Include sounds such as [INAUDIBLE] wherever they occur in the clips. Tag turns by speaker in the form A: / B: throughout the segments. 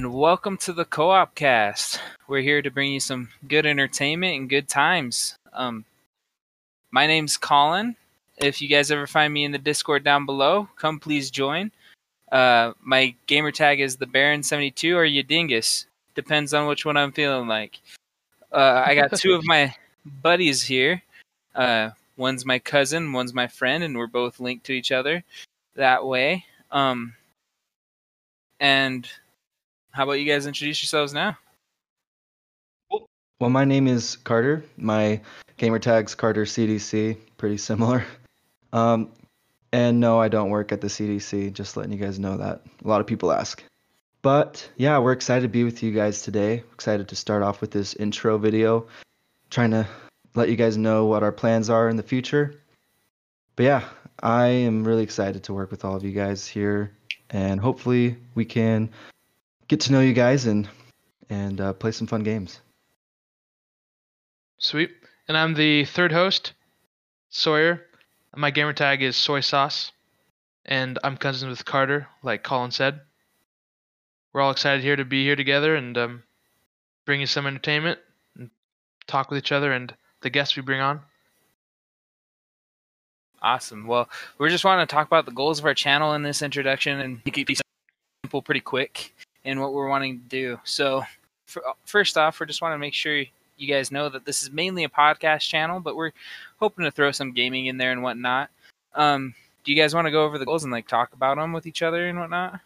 A: and welcome to the Co-op Cast. We're here to bring you some good entertainment and good times. Um, my name's Colin. If you guys ever find me in the Discord down below, come please join. Uh, my gamer tag is the Baron72 or Yadingus. Depends on which one I'm feeling like. Uh, I got two of [LAUGHS] my buddies here. Uh, one's my cousin, one's my friend, and we're both linked to each other that way. Um, and how about you guys introduce yourselves now?
B: Well, my name is Carter. My gamer tag's Carter CDC, pretty similar. [LAUGHS] Um, and no, I don't work at the CDC, just letting you guys know that. A lot of people ask. But yeah, we're excited to be with you guys today. Excited to start off with this intro video, trying to let you guys know what our plans are in the future. But yeah, I am really excited to work with all of you guys here, and hopefully we can get to know you guys and and uh, play some fun games.
C: Sweet. And I'm the third host, Sawyer. My gamer tag is soy sauce, and I'm cousins with Carter, like Colin said. We're all excited here to be here together and um, bring you some entertainment and talk with each other and the guests we bring on.
A: Awesome. Well, we just want to talk about the goals of our channel in this introduction and keep it simple, pretty quick, in what we're wanting to do. So, for, first off, we just want to make sure you guys know that this is mainly a podcast channel, but we're hoping to throw some gaming in there and whatnot. Um, do you guys want to go over the goals and like talk about them with each other and whatnot?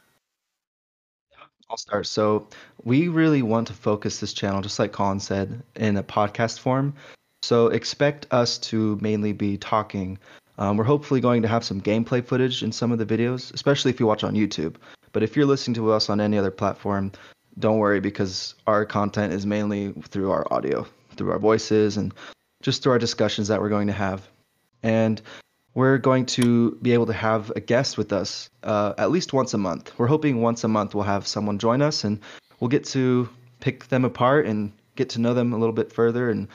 B: I'll start. So we really want to focus this channel, just like Colin said, in a podcast form. So expect us to mainly be talking. Um, we're hopefully going to have some gameplay footage in some of the videos, especially if you watch on YouTube. But if you're listening to us on any other platform, don't worry because our content is mainly through our audio, through our voices, and just through our discussions that we're going to have. And we're going to be able to have a guest with us uh, at least once a month. We're hoping once a month we'll have someone join us and we'll get to pick them apart and get to know them a little bit further and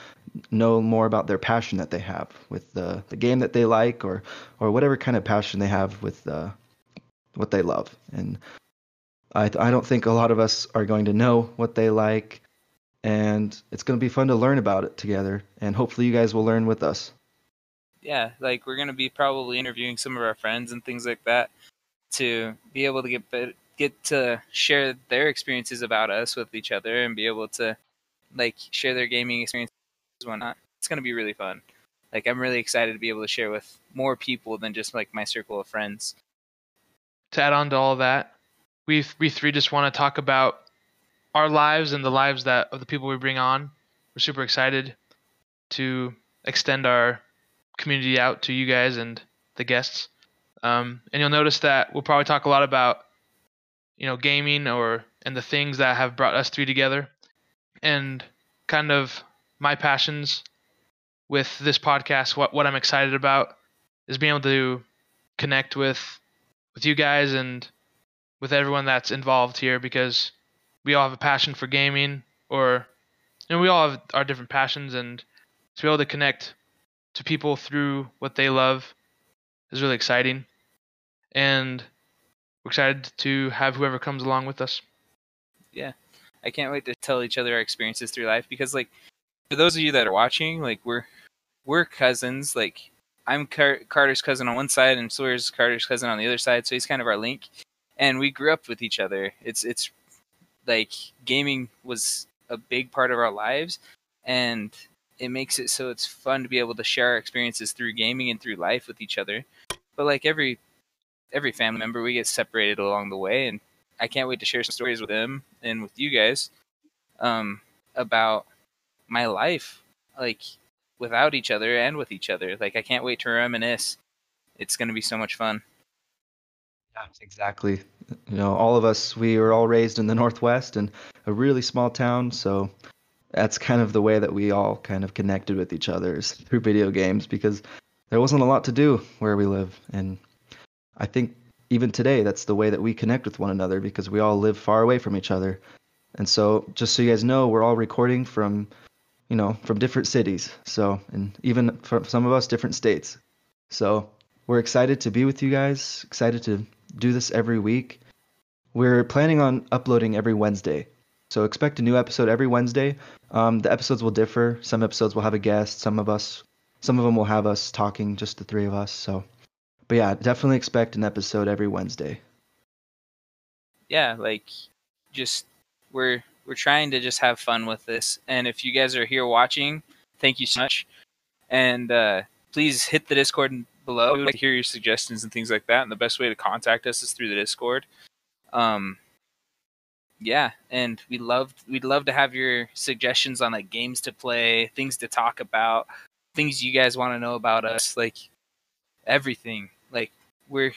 B: know more about their passion that they have with the, the game that they like or or whatever kind of passion they have with uh, what they love. And I, I don't think a lot of us are going to know what they like, and it's going to be fun to learn about it together. And hopefully, you guys will learn with us.
A: Yeah, like we're going to be probably interviewing some of our friends and things like that to be able to get get to share their experiences about us with each other and be able to like share their gaming experiences and whatnot. It's going to be really fun. Like I'm really excited to be able to share with more people than just like my circle of friends.
C: To add on to all that, we we three just want to talk about our lives and the lives that of the people we bring on. We're super excited to extend our community out to you guys and the guests. Um, and you'll notice that we'll probably talk a lot about you know gaming or and the things that have brought us three together and kind of my passions with this podcast what what I'm excited about is being able to connect with with you guys and with everyone that's involved here because we all have a passion for gaming or you know we all have our different passions and to be able to connect to people through what they love is really exciting. And we're excited to have whoever comes along with us.
A: Yeah. I can't wait to tell each other our experiences through life because like for those of you that are watching like we're we're cousins like i'm Car- carter's cousin on one side and sawyer's carter's cousin on the other side so he's kind of our link and we grew up with each other. It's it's like gaming was a big part of our lives, and it makes it so it's fun to be able to share our experiences through gaming and through life with each other. But like every every family member, we get separated along the way, and I can't wait to share some stories with them and with you guys um, about my life, like without each other and with each other. Like I can't wait to reminisce. It's going to be so much fun.
B: Exactly. You know, all of us, we were all raised in the Northwest in a really small town. So that's kind of the way that we all kind of connected with each other is through video games because there wasn't a lot to do where we live. And I think even today, that's the way that we connect with one another because we all live far away from each other. And so, just so you guys know, we're all recording from, you know, from different cities. So, and even from some of us, different states. So, we're excited to be with you guys, excited to do this every week. we're planning on uploading every Wednesday. So expect a new episode every Wednesday. Um, the episodes will differ. Some episodes will have a guest. Some of us, some of them will have us talking, just the three of us. So, but yeah, definitely expect an episode every Wednesday.
A: Yeah, like just we're we're trying to just have fun with this. And if you guys are here watching, thank you so much. And uh, please hit the Discord below. Like to hear your suggestions and things like that. And the best way to contact us is through the Discord. Um, yeah, and we love we'd love to have your suggestions on like games to play, things to talk about, things you guys want to know about us, like everything. Like we're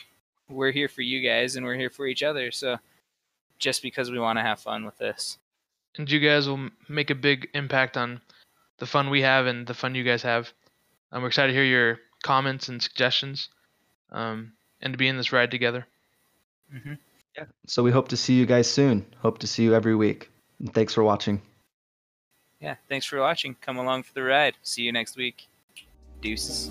A: we're here for you guys and we're here for each other. So just because we want to have fun with this.
C: And you guys will make a big impact on the fun we have and the fun you guys have. Um, we're excited to hear your comments and suggestions, um, and to be in this ride together.
A: Mm-hmm.
B: Yeah. So we hope to see you guys soon. Hope to see you every week. And thanks for watching.
A: Yeah, thanks for watching. Come along for the ride. See you next week. Deuces.